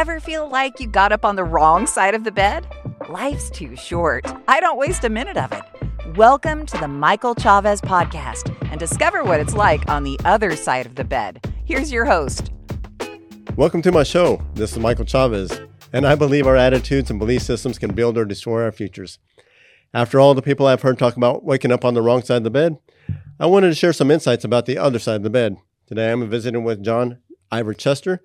Ever feel like you got up on the wrong side of the bed? Life's too short. I don't waste a minute of it. Welcome to the Michael Chavez podcast and discover what it's like on the other side of the bed. Here's your host. Welcome to my show. This is Michael Chavez, and I believe our attitudes and belief systems can build or destroy our futures. After all the people I've heard talk about waking up on the wrong side of the bed, I wanted to share some insights about the other side of the bed. Today I'm visiting with John Ivor Chester,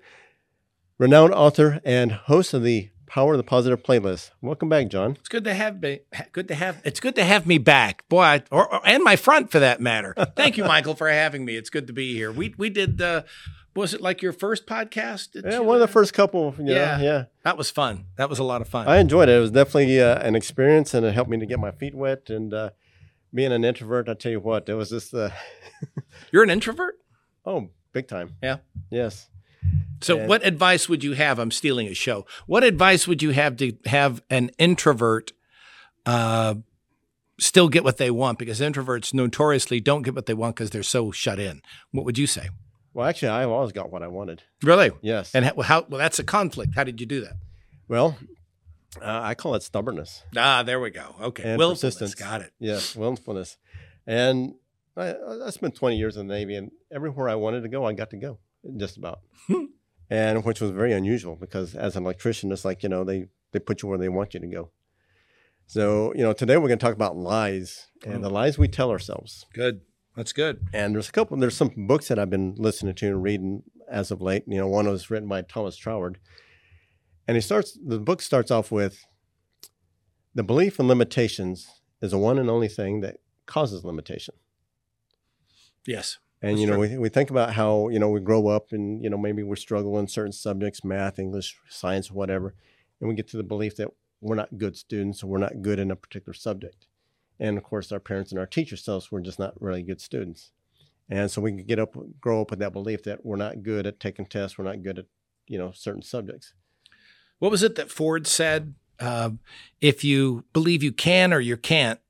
renowned author and host of the Power of the Positive playlist. Welcome back, John. It's good to have me. Good to have. It's good to have me back, boy, I, or, or, and my front for that matter. Thank you, Michael, for having me. It's good to be here. We we did. Uh, was it like your first podcast? Did yeah, you, one of the first couple. You know, yeah, yeah. That was fun. That was a lot of fun. I enjoyed it. It was definitely uh, an experience, and it helped me to get my feet wet. And uh, being an introvert, I tell you what, it was just. Uh, You're an introvert. Oh, big time. Yeah. Yes. So, and, what advice would you have? I'm stealing a show. What advice would you have to have an introvert uh, still get what they want? Because introverts notoriously don't get what they want because they're so shut in. What would you say? Well, actually, I've always got what I wanted. Really? Yes. And how? how well, that's a conflict. How did you do that? Well, uh, I call it stubbornness. Ah, there we go. Okay, and willfulness. Got it. Yes, willfulness. And I, I spent 20 years in the Navy, and everywhere I wanted to go, I got to go, just about. And which was very unusual because as an electrician, it's like you know they they put you where they want you to go. So you know today we're going to talk about lies and the oh. lies we tell ourselves. Good, that's good. And there's a couple. There's some books that I've been listening to and reading as of late. You know, one was written by Thomas Troward, and he starts. The book starts off with the belief in limitations is the one and only thing that causes limitation. Yes. And you know, we, we think about how you know we grow up and you know maybe we're struggling certain subjects, math, English, science, whatever, and we get to the belief that we're not good students or we're not good in a particular subject. And of course, our parents and our teachers tell us we're just not really good students. And so we can get up, grow up with that belief that we're not good at taking tests, we're not good at you know certain subjects. What was it that Ford said? Uh, if you believe you can or you can't,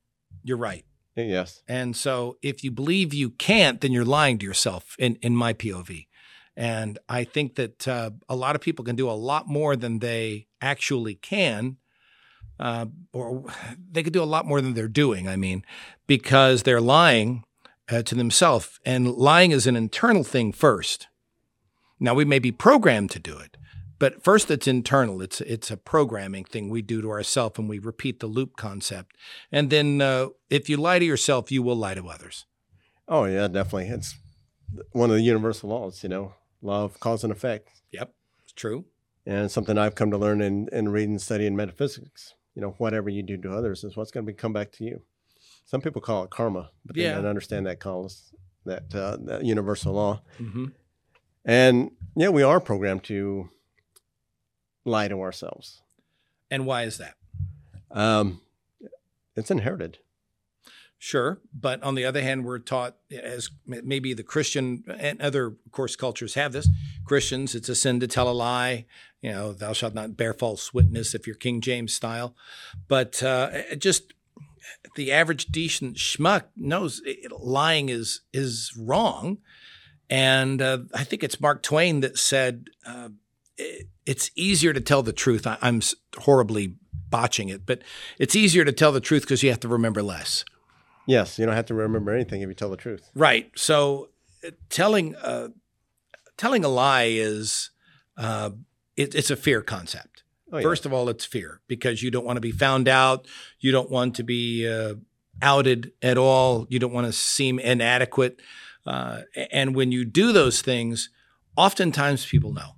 you're right. Yes. And so if you believe you can't, then you're lying to yourself in, in my POV. And I think that uh, a lot of people can do a lot more than they actually can, uh, or they could do a lot more than they're doing, I mean, because they're lying uh, to themselves. And lying is an internal thing first. Now, we may be programmed to do it, but first, it's internal. It's it's a programming thing we do to ourselves, and we repeat the loop concept. And then, uh, if you lie to yourself, you will lie to others. Oh yeah, definitely. It's one of the universal laws. You know, law of cause and effect. Yep, it's true. And something I've come to learn in in reading, studying metaphysics. You know, whatever you do to others is what's going to come back to you. Some people call it karma, but yeah. they don't understand that calls that uh, that universal law. Mm-hmm. And yeah, we are programmed to lie to ourselves. And why is that? Um, it's inherited. Sure, but on the other hand, we're taught as maybe the Christian and other, of course, cultures have this. Christians, it's a sin to tell a lie. You know, thou shalt not bear false witness if you're King James style. But uh, just the average decent schmuck knows it, lying is is wrong, and uh, I think it's Mark Twain that said. Uh, it's easier to tell the truth. I, am horribly botching it, but it's easier to tell the truth because you have to remember less. Yes, you don't have to remember anything if you tell the truth. Right. So uh, telling uh, telling a lie is uh, it, it's a fear concept. Oh, yeah. First of all, it's fear because you don't want to be found out. You don't want to be uh, outed at all. You don't want to seem inadequate. Uh, and when you do those things, oftentimes people know.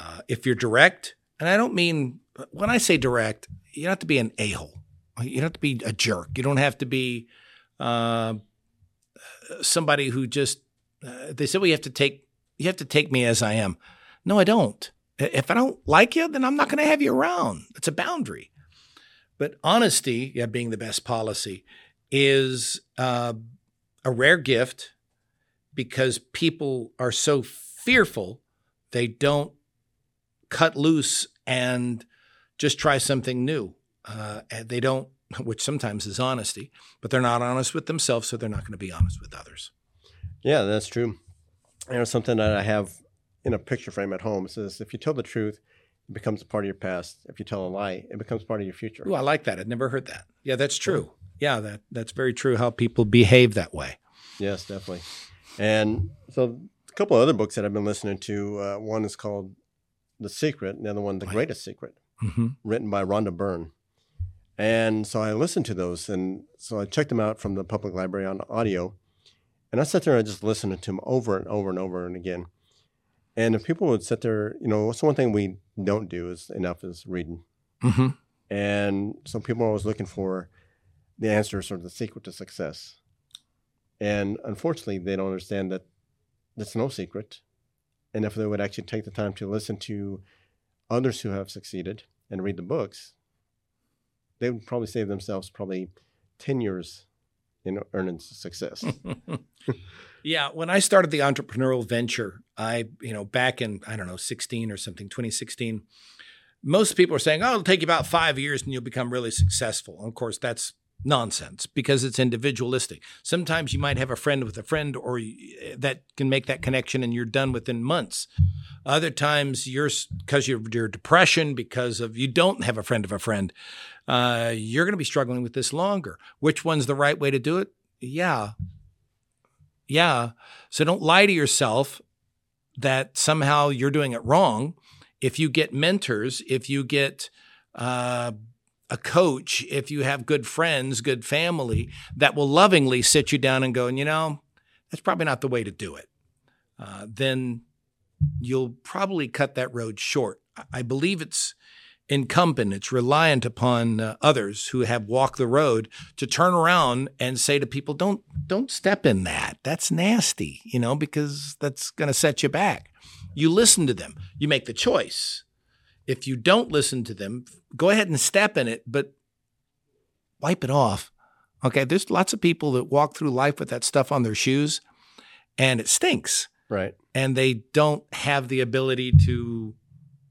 Uh, if you're direct, and I don't mean when I say direct, you don't have to be an a hole. You don't have to be a jerk. You don't have to be uh, somebody who just uh, they said well you have to take you have to take me as I am. No, I don't. If I don't like you, then I'm not going to have you around. It's a boundary. But honesty, yeah, being the best policy, is uh, a rare gift because people are so fearful they don't cut loose and just try something new. Uh, they don't, which sometimes is honesty, but they're not honest with themselves, so they're not going to be honest with others. Yeah, that's true. You know, something that I have in a picture frame at home. It says, if you tell the truth, it becomes a part of your past. If you tell a lie, it becomes part of your future. Oh, I like that. I'd never heard that. Yeah, that's true. Yeah, that that's very true. How people behave that way. Yes, definitely. And so, a couple of other books that I've been listening to. Uh, one is called The Secret, and the other one, The right. Greatest Secret, mm-hmm. written by Rhonda Byrne. And so I listened to those, and so I checked them out from the public library on audio. And I sat there and I just listened to them over and over and over and again. And if people would sit there, you know, what's one thing we don't do is enough is reading. Mm-hmm. And so people are always looking for the answers or the secret to success. And unfortunately, they don't understand that there's no secret. And if they would actually take the time to listen to others who have succeeded and read the books, they would probably save themselves probably 10 years in earning success. yeah, when I started the entrepreneurial venture, I, you know, back in I don't know, 16 or something, 2016, most people are saying, "Oh, it'll take you about 5 years and you'll become really successful." And of course, that's nonsense because it's individualistic. Sometimes you might have a friend with a friend or that can make that connection and you're done within months. Other times you're because you're your depression because of you don't have a friend of a friend. Uh, you're going to be struggling with this longer. Which one's the right way to do it? Yeah. Yeah. So don't lie to yourself that somehow you're doing it wrong. If you get mentors, if you get uh, a coach, if you have good friends, good family that will lovingly sit you down and go, and you know, that's probably not the way to do it, uh, then you'll probably cut that road short. I believe it's incumbent, it's reliant upon uh, others who have walked the road to turn around and say to people, "Don't don't step in that. That's nasty," you know, because that's going to set you back. You listen to them. You make the choice. If you don't listen to them, go ahead and step in it, but wipe it off. Okay, there's lots of people that walk through life with that stuff on their shoes and it stinks. Right. And they don't have the ability to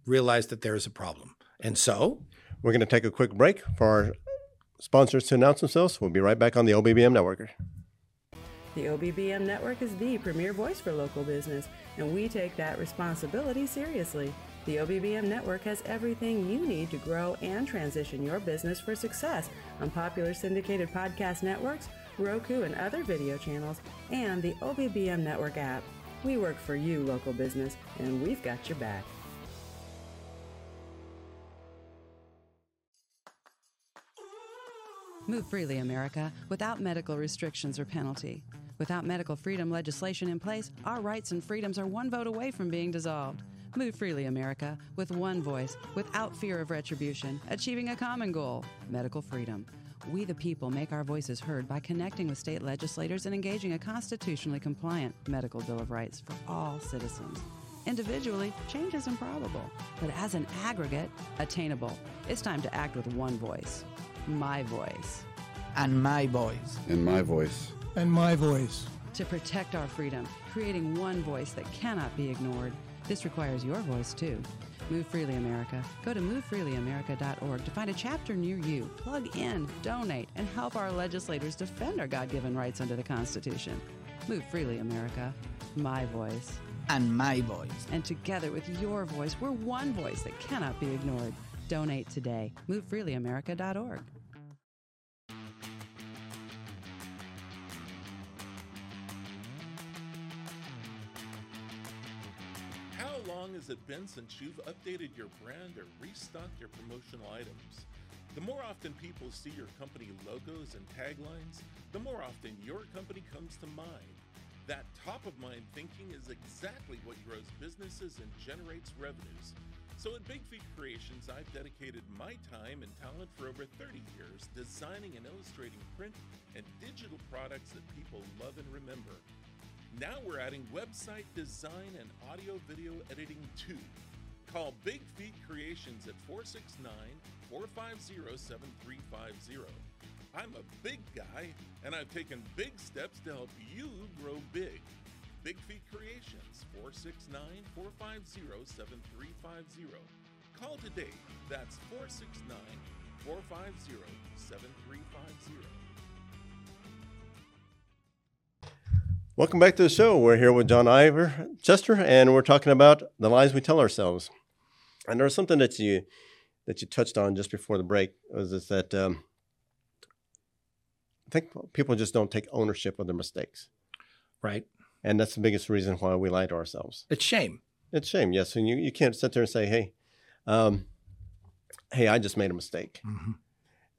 realize that there is a problem. And so we're going to take a quick break for our sponsors to announce themselves. We'll be right back on the OBBM network. The OBBM network is the premier voice for local business, and we take that responsibility seriously. The OBBM network has everything you need to grow and transition your business for success on popular syndicated podcast networks, Roku and other video channels, and the OBBM network app. We work for you, local business, and we've got your back. Move freely, America, without medical restrictions or penalty. Without medical freedom legislation in place, our rights and freedoms are one vote away from being dissolved. Move freely, America, with one voice, without fear of retribution, achieving a common goal medical freedom. We, the people, make our voices heard by connecting with state legislators and engaging a constitutionally compliant medical Bill of Rights for all citizens. Individually, change is improbable, but as an aggregate, attainable. It's time to act with one voice my voice. And my voice. And my voice. And my voice. To protect our freedom, creating one voice that cannot be ignored. This requires your voice too. Move Freely America. Go to movefreelyamerica.org to find a chapter near you. Plug in, donate, and help our legislators defend our God given rights under the Constitution. Move Freely America. My voice. And my voice. And together with your voice, we're one voice that cannot be ignored. Donate today. MoveFreelyAmerica.org. it been since you've updated your brand or restocked your promotional items? The more often people see your company logos and taglines, the more often your company comes to mind. That top of mind thinking is exactly what grows businesses and generates revenues. So at Big Feet Creations, I've dedicated my time and talent for over 30 years designing and illustrating print and digital products that people love and remember. Now we're adding website design and audio video editing too. Call Big Feet Creations at 469 450 7350. I'm a big guy, and I've taken big steps to help you grow big. Big Feet Creations, 469 450 7350. Call today. That's 469 450 7350. Welcome back to the show. We're here with John Ivor Chester, and we're talking about the lies we tell ourselves. And there's something that you that you touched on just before the break was is that um, I think people just don't take ownership of their mistakes, Right. and that's the biggest reason why we lie to ourselves. It's shame. It's shame, yes, and you, you can't sit there and say, "Hey, um, hey, I just made a mistake." Mhm.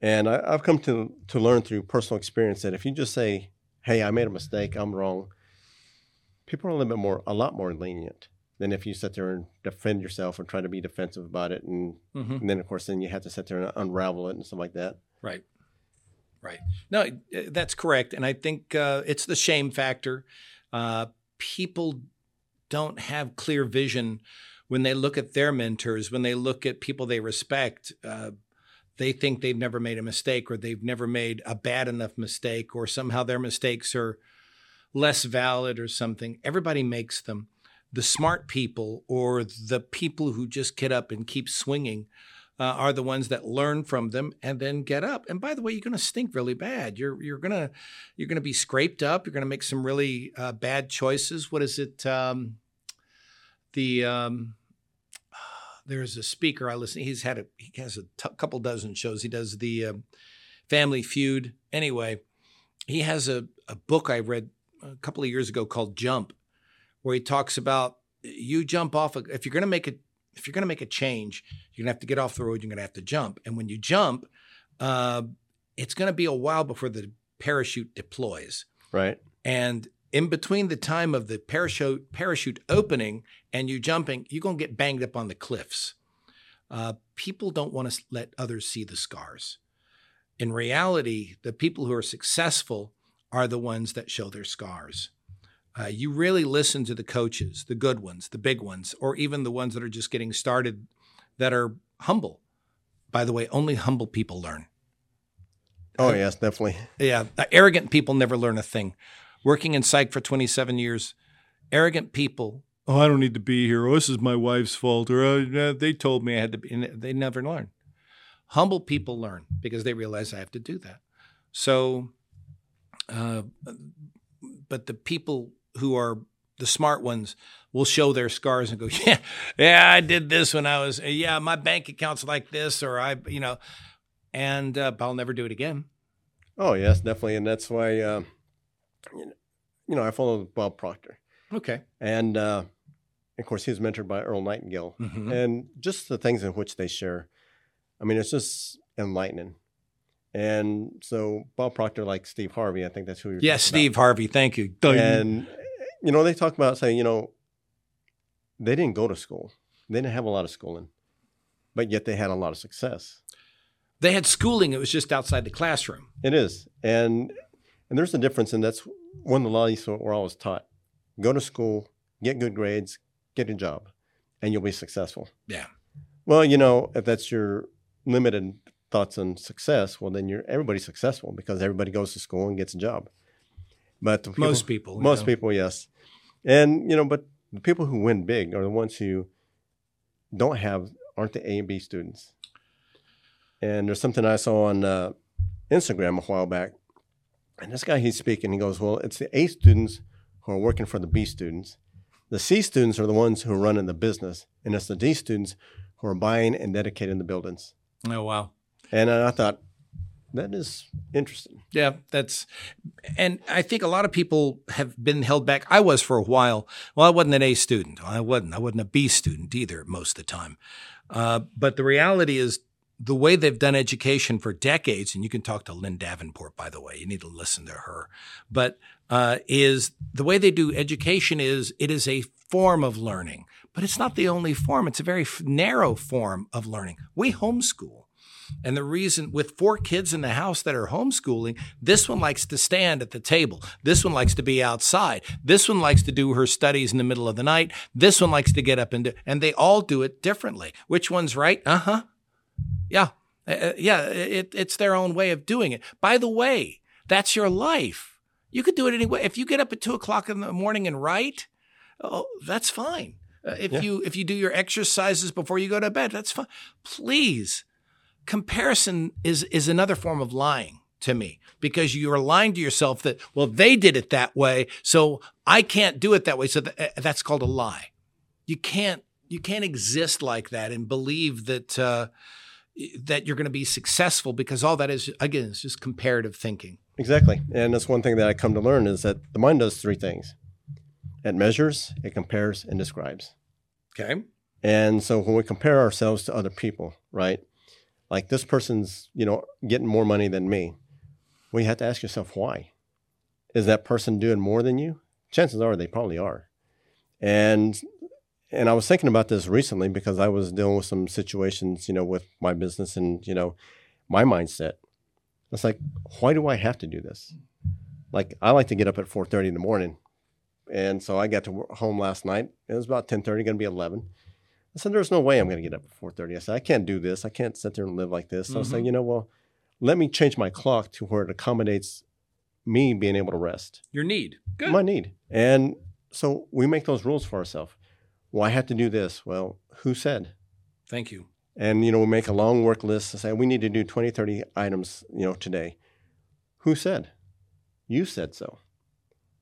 And I, I've come to to learn through personal experience that if you just say, "Hey, I made a mistake. I'm wrong," people are a little bit more, a lot more lenient than if you sit there and defend yourself and try to be defensive about it, and, Mhm. and then of course then you have to sit there and unravel it and stuff like that. Right. Right. No, that's correct. And I think uh, it's the shame factor. Uh, people don't have clear vision when they look at their mentors, when they look at people they respect. Uh, they think they've never made a mistake or they've never made a bad enough mistake or somehow their mistakes are less valid or something. Everybody makes them. The smart people or the people who just get up and keep swinging uh, are the ones that learn from them and then get up. And by the way, you're going to stink really bad. You're you're gonna you're gonna be scraped up. You're going to make some really uh, bad choices. What is it? Um, the um, there's a speaker I listen. He's had a he has a t- couple dozen shows. He does the um, Family Feud. Anyway, he has a, a book I read a couple of years ago called Jump, where he talks about you jump off a, if you're going to make a if you're going to make a change, you're going to have to get off the road. You're going to have to jump, and when you jump, uh, it's going to be a while before the parachute deploys. Right. And in between the time of the parachute parachute opening and you jumping, you're gonna get banged up on the cliffs. Uh, people don't want to let others see the scars. In reality, the people who are successful are the ones that show their scars. Uh, you really listen to the coaches, the good ones, the big ones, or even the ones that are just getting started that are humble. By the way, only humble people learn. Oh yes, definitely. Yeah, uh, arrogant people never learn a thing. Working in psych for 27 years, arrogant people. Oh, I don't need to be here. Oh, this is my wife's fault. Or uh, they told me I had to be. And they never learn. Humble people learn because they realize I have to do that. So, uh, but the people who are the smart ones will show their scars and go, yeah, yeah, I did this when I was, yeah, my bank account's like this, or I, you know, and uh, but I'll never do it again. Oh yes, definitely, and that's why uh, you know I follow Bob Proctor, Okay. and uh, of course he was mentored by Earl Nightingale, Mhm. and just the things in which they share. I mean, it's just enlightening. And so Bob Proctor, like Steve Harvey, I think that's who. You're Yes, Steve Harvey. Thank you. And you know, they talk about saying, you know, they didn't go to school, they didn't have a lot of schooling, but yet they had a lot of success. they had schooling. It was just outside the classroom. It is, and and there's a difference, and that's one of the laws we're always taught: go to school, get good grades, get a job, and you'll be successful. Yeah. Well, you know, if that's your limited thoughts on success, well, then you're everybody's successful because everybody goes to school and gets a job. But the Most people, most know. people, yes, and you know, but the people who win big are the ones who don't have aren't the A and B students. And there's something I saw on uh, Instagram a while back, and this guy he's speaking. He goes, "Well, it's the A students who are working for the B students. The C students are the ones who are running the business, and it's the D students who are buying and dedicating the buildings." Oh wow. And I thought that is interesting. Yeah, that's, and I think a lot of people have been held back. I was for a while. Well, I wasn't an A student. I wasn't. I wasn't a B student either most of the time. Uh, but the reality is, the way they've done education for decades, and you can talk to Lynn Davenport, by the way. You need to listen to her. But uh, is the way they do education is it is a form of learning, but it's not the only form. It's a very narrow form of learning. We homeschool. And the reason with four kids in the house that are homeschooling, this one likes to stand at the table. This one likes to be outside. This one likes to do her studies in the middle of the night. This one likes to get up and do, and they all do it differently. Which one's right? Uh huh. Yeah. Uh, yeah. It, it's their own way of doing it. By the way, that's your life. You could do it anyway. If you get up at two o'clock in the morning and write, oh, that's fine. Uh, if Yeah. you if you do your exercises before you go to bed, that's fine. Please comparison is is another form of lying to me because you're lying to yourself that, well, they did it that way. So I can't do it that way. So th- eh, that's called a lie. You can't, you can't exist like that and believe that, uh, that you're going to be successful because all that is, again, is just comparative thinking. Exactly. And that's one thing that I come to learn is that the mind does three things. It measures, it compares, and describes. Okay. And so when we compare ourselves to other people, right? Like this person's, you know, getting more money than me. Well, you have to ask yourself why. Is that person doing more than you? Chances are they probably are. And and I was thinking about this recently because I was dealing with some situations, you know, with my business and, you know, my mindset. It's like, why do I have to do this? Like I like to get up at 4:30 in the morning. And so I got to home last night. It was about 10:30, going to be 11. I said, "There's no way I'm going to get up at 4:30." I said, "I can't do this. I can't sit there and live like this." So mm-hmm. I was like, "You know, well, let me change my clock to where it accommodates me being able to rest. Your need, good. My need, and so we make those rules for ourselves. Well, I have to do this. Well, who said? Thank you. And you know, we make a long work list and say we need to do 20, 30 items, you know, today. Who said? You said so.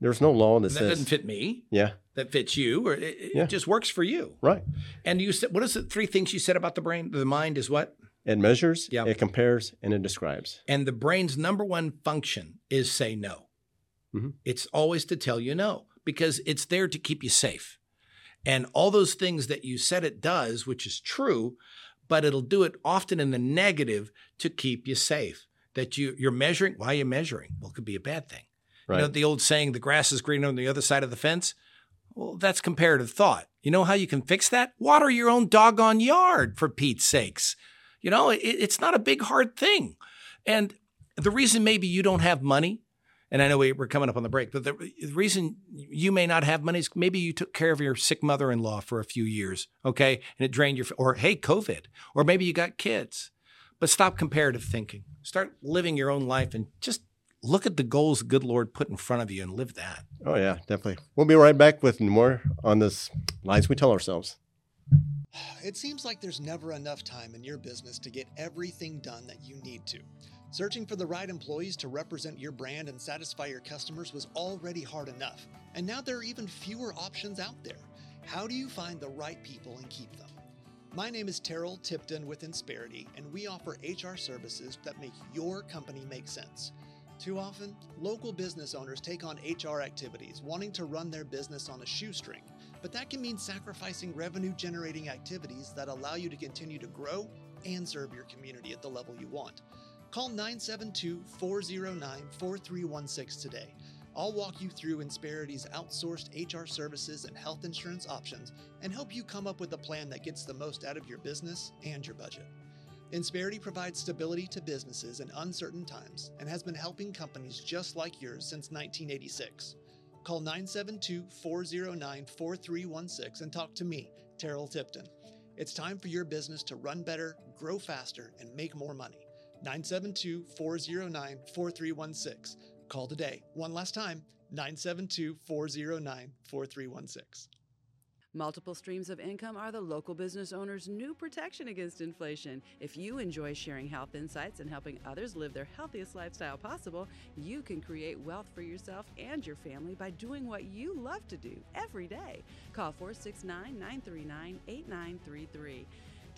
There's no law that, that says doesn't fit me. Yeah. That fits you, or it, yeah. it just works for you. Right. And you said, what is the three things you said about the brain? The mind is what? It measures, yeah. it compares, and it describes. And the brain's number one function is say no. Mm-hmm. It's always to tell you no because it's there to keep you safe. And all those things that you said it does, which is true, but it'll do it often in the negative to keep you safe. That you you're measuring. Why are you measuring? Well, it could be a bad thing. Right. You know the old saying, "The grass is greener on the other side of the fence." Well, that's comparative thought. You know how you can fix that? Water your own doggone yard, for Pete's sakes. You know, it, it's not a big, hard thing. And the reason maybe you don't have money, and I know we, are coming up on the break, but the, the, reason you may not have money is maybe you took care of your sick mother in law for a few years, okay? And it drained your, or hey, COVID, or maybe you got kids. But stop comparative thinking. Start living your own life and just look at the goals the good Lord put in front of you and live that. Oh, yeah, definitely. We'll be right back with more on this lies we tell ourselves. It seems like there's never enough time in your business to get everything done that you need to. Searching for the right employees to represent your brand and satisfy your customers was already hard enough, and now there are even fewer options out there. How do you find the right people and keep them? My name is Terrell Tipton with Insperity, and we offer HR services that make your company make sense. Too often, local business owners take on HR activities wanting to run their business on a shoestring but that can mean sacrificing revenue generating activities that allow you to continue to grow and serve your community at the level you want. Call 972 409 4316 today. I'll walk you through Insperity's outsourced HR services and health insurance options and help you come up with a plan that gets the most out of your business and your budget. Insperity provides stability to businesses in uncertain times and has been helping companies just like yours since 1986. Call 972 409 4316 and talk to me, Terrell Tipton. It's time for your business to run better, grow faster, and make more money. 972 409 4316. Call today. One last time 972 409 4316. Multiple streams of income are the local business owner's new protection against inflation. If you enjoy sharing health insights and helping others live their healthiest lifestyle possible, you can create wealth for yourself and your family by doing what you love to do every day. Call 469 939 8933.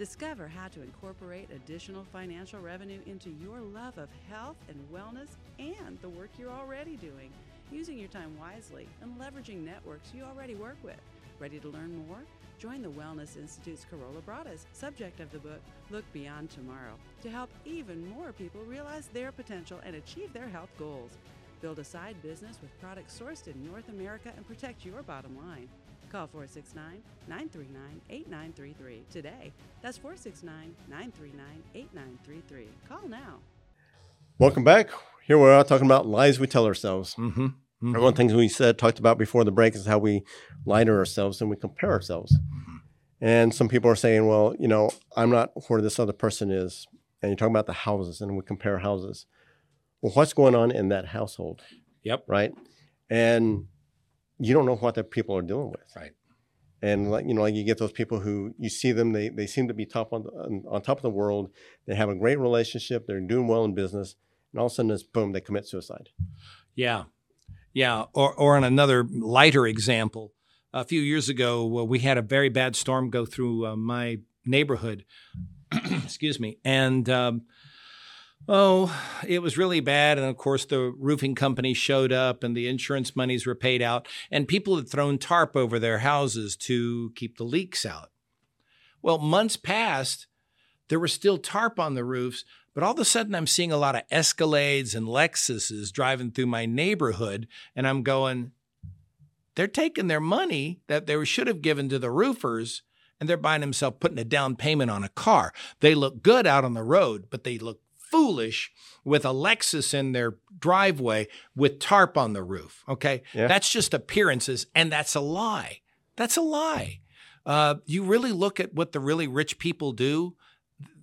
Discover how to incorporate additional financial revenue into your love of health and wellness and the work you're already doing, using your time wisely and leveraging networks you already work with. Ready to learn more? Join the Wellness Institute's Carola Bradas, subject of the book Look Beyond Tomorrow, to help even more people realize their potential and achieve their health goals. Build a side business with products sourced in North America and protect your bottom line. Call 469 939 8933 today. That's 469 939 8933. Call now. Welcome back. Here we are talking about lies we tell ourselves. Mm-hmm. Mm-hmm. One of the things we said talked about before the break is how we lie to ourselves and we compare ourselves. Mm-hmm. And some people are saying, well, you know, I'm not where this other person is. And you're talking about the houses and we compare houses. Well, what's going on in that household? Yep. Right. And you don't know what the people are dealing with. Right. And like you know, like you get those people who you see them, they they seem to be top on, on on top of the world. They have a great relationship. They're doing well in business, and all of a sudden, it's boom, they commit suicide. Yeah, yeah. Or or on another lighter example, a few years ago, uh, we had a very bad storm go through uh, my neighborhood. Excuse me, and. Um, Oh, it was really bad. And of course, the roofing company showed up and the insurance monies were paid out, and people had thrown tarp over their houses to keep the leaks out. Well, months passed, there was still tarp on the roofs, but all of a sudden I'm seeing a lot of Escalades and Lexuses driving through my neighborhood, and I'm going, they're taking their money that they should have given to the roofers and they're buying themselves putting a down payment on a car. They look good out on the road, but they look foolish with a Lexus in their driveway with tarp on the roof. Okay. Yeah. That's just appearances, and that's a lie. That's a lie. Uh, you really look at what the really rich people do.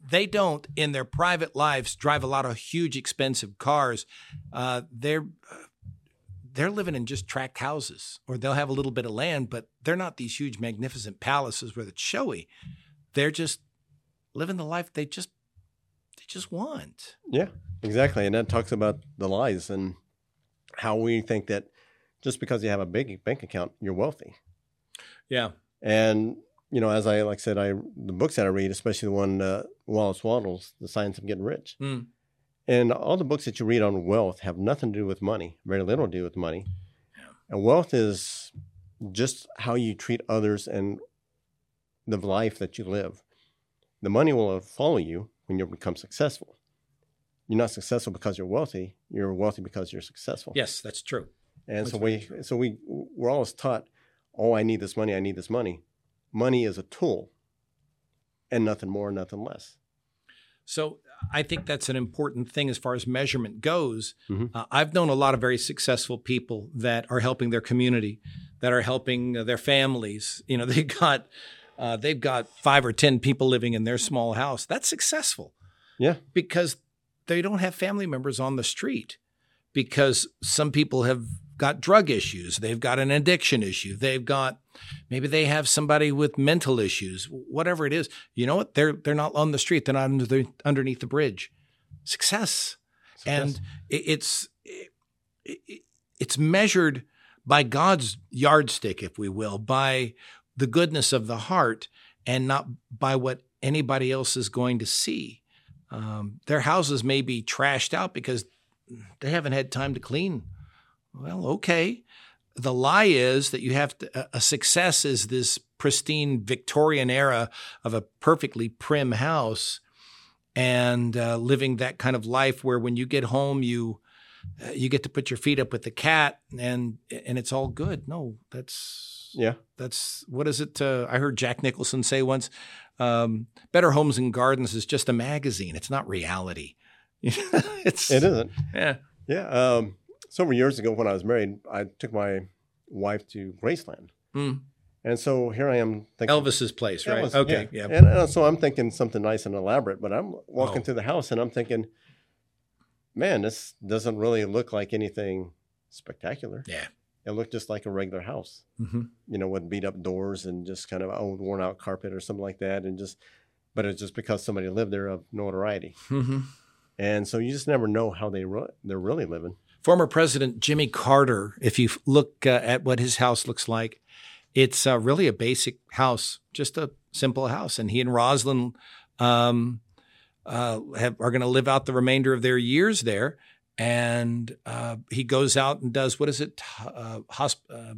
They don't, in their private lives, drive a lot of huge, expensive cars. Uh, they're they're living in just tract houses, or they'll have a little bit of land, but they're not these huge, magnificent palaces where it's showy. They're just living the life they just just want. Yeah, exactly. And that talks about the lies and how we think that just because you have a big bank account, you're wealthy. Yeah. And you know, as I like I said, I the books that I read, especially the one uh, Wallace Wattles, The Science of Getting Rich, mm. and all the books that you read on wealth have nothing to do with money, very little to do with money. Yeah. And wealth is just how you treat others and the life that you live. The money will follow you, when you become successful. You're not successful because you're wealthy. You're wealthy because you're successful. Yes, that's true. And that's so we true. so we we're always taught, oh, I need this money. I need this money. Money is a tool, and nothing more, nothing less. So I think that's an important thing as far as measurement goes. Mm-hmm. Uh, I've known a lot of very successful people that are helping their community, that are helping uh, their families. You know, they got uh, they've got five or 10 people living in their small house. That's successful. Yeah. Because they don't have family members on the street because some people have got drug issues. They've got an addiction issue. They've got maybe they have somebody with mental issues, whatever it is. You know what? They're they're not on the street. They're not under the, underneath the bridge. Success. Success. And it, it's it, it's measured by God's yardstick, if we will, by the goodness of the heart and not by what anybody else is going to see. Um, their houses may be trashed out because they haven't had time to clean. Well, okay. The lie is that you have to, a success is this pristine Victorian era of a perfectly prim house and uh, living that kind of life where when you get home, you uh, you get to put your feet up with the cat and and it's all good. No, that's yeah. That's what is it? Uh, I heard Jack Nicholson say once, um, "Better Homes and Gardens is just a magazine. It's not reality." it's it isn't. Yeah. Yeah. Um, several years ago, when I was married, I took my wife to Graceland. Mm. And so here I am thinking Elvis's place, right? Elvis, okay, yeah. yeah. And uh, so I'm thinking something nice and elaborate, but I'm walking oh. through the house and I'm thinking, man, this doesn't really look like anything spectacular. Yeah. It looked just like a regular house, mm-hmm. you know, with beat up doors and just kind of old worn out carpet or something like that. And just, but it's just because somebody lived there of notoriety. Mm-hmm. And so you just never know how they re- they're really living. Former President Jimmy Carter, if you look uh, at what his house looks like, it's uh, really a basic house, just a simple house. And he and Rosalynn um, uh, have, are going to live out the remainder of their years there. And uh, he goes out and does what is it? Uh, hosp- uh,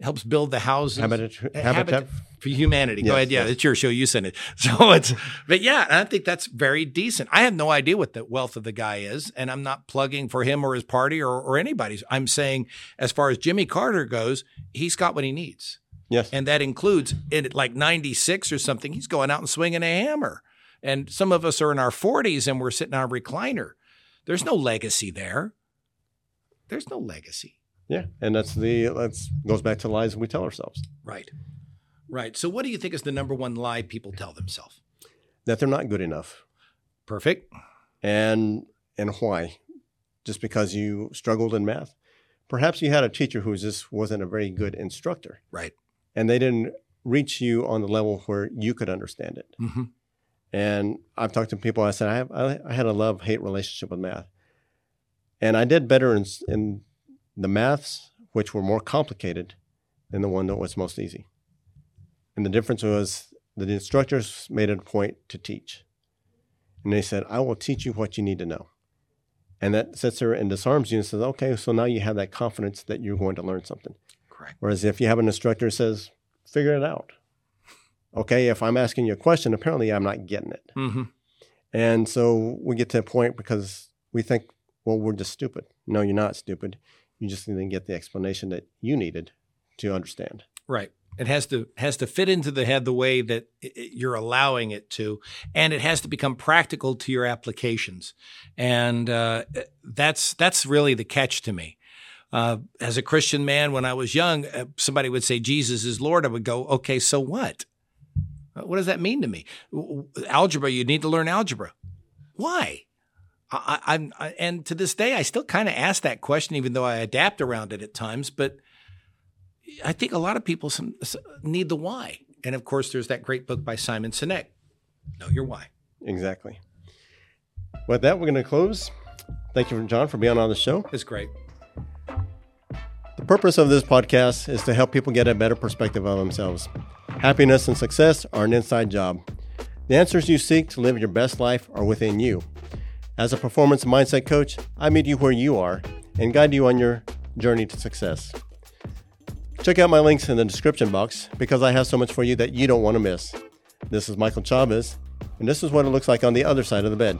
helps build the houses. Habitat, Habitat for Humanity. Yes, Go ahead. Yeah, yes. it's your show. You sent it. So it's, but yeah, I think that's very decent. I have no idea what the wealth of the guy is, and I'm not plugging for him or his party or, or anybody's. I'm saying, as far as Jimmy Carter goes, he's got what he needs. Yes. And that includes in like 96 or something, he's going out and swinging a hammer. And some of us are in our 40s and we're sitting on a recliner. There's no legacy there. There's no legacy. Yeah, and that's the that's goes back to lies we tell ourselves. Right. Right. So what do you think is the number one lie people tell themselves? That they're not good enough. Perfect. And and why? Just because you struggled in math? Perhaps you had a teacher who just wasn't a very good instructor. Right. And they didn't reach you on the level where you could understand it. Mm-hmm. And I've talked to people. I said I have I had a love hate relationship with math. And I did better in, in the maths, which were more complicated, than the one that was most easy. And the difference was the instructors made it a point to teach. And they said, I will teach you what you need to know. And that sits there and disarms you and says, okay, so now you have that confidence that you're going to learn something. Correct. Whereas if you have an instructor who says, figure it out. Okay, if I'm asking you a question, apparently I'm not getting it. Mm-hmm. And so we get to a point because we think, well, we're just stupid. No, you're not stupid. You just need to get the explanation that you needed to understand. Right. It has to has to fit into the head the way that you're allowing it to, and it has to become practical to your applications, and uh, that's that's really the catch to me. Uh, as a Christian man, when I was young, uh, somebody would say Jesus is Lord. I would go, okay, so what? Uh, what does that mean to me? Algebra, you need to learn algebra. Why? I, am and to this day, I still kind of ask that question, even though I adapt around it at times. But I think a lot of people some, need the why. And of course, there's that great book by Simon Sinek, Know Your Why. Exactly. With that, we're going to close. Thank you, John, for being on the show. It's great. The purpose of this podcast is to help people get a better perspective of themselves. Happiness and success are an inside job. The answers you seek to live your best life are within you. As a performance mindset coach, I meet you where you are and guide you on your journey to success. Check out my links in the description box because I have so much for you that you don't want to miss. This is Michael Chavez, and this is what it looks like on the other side of the bed.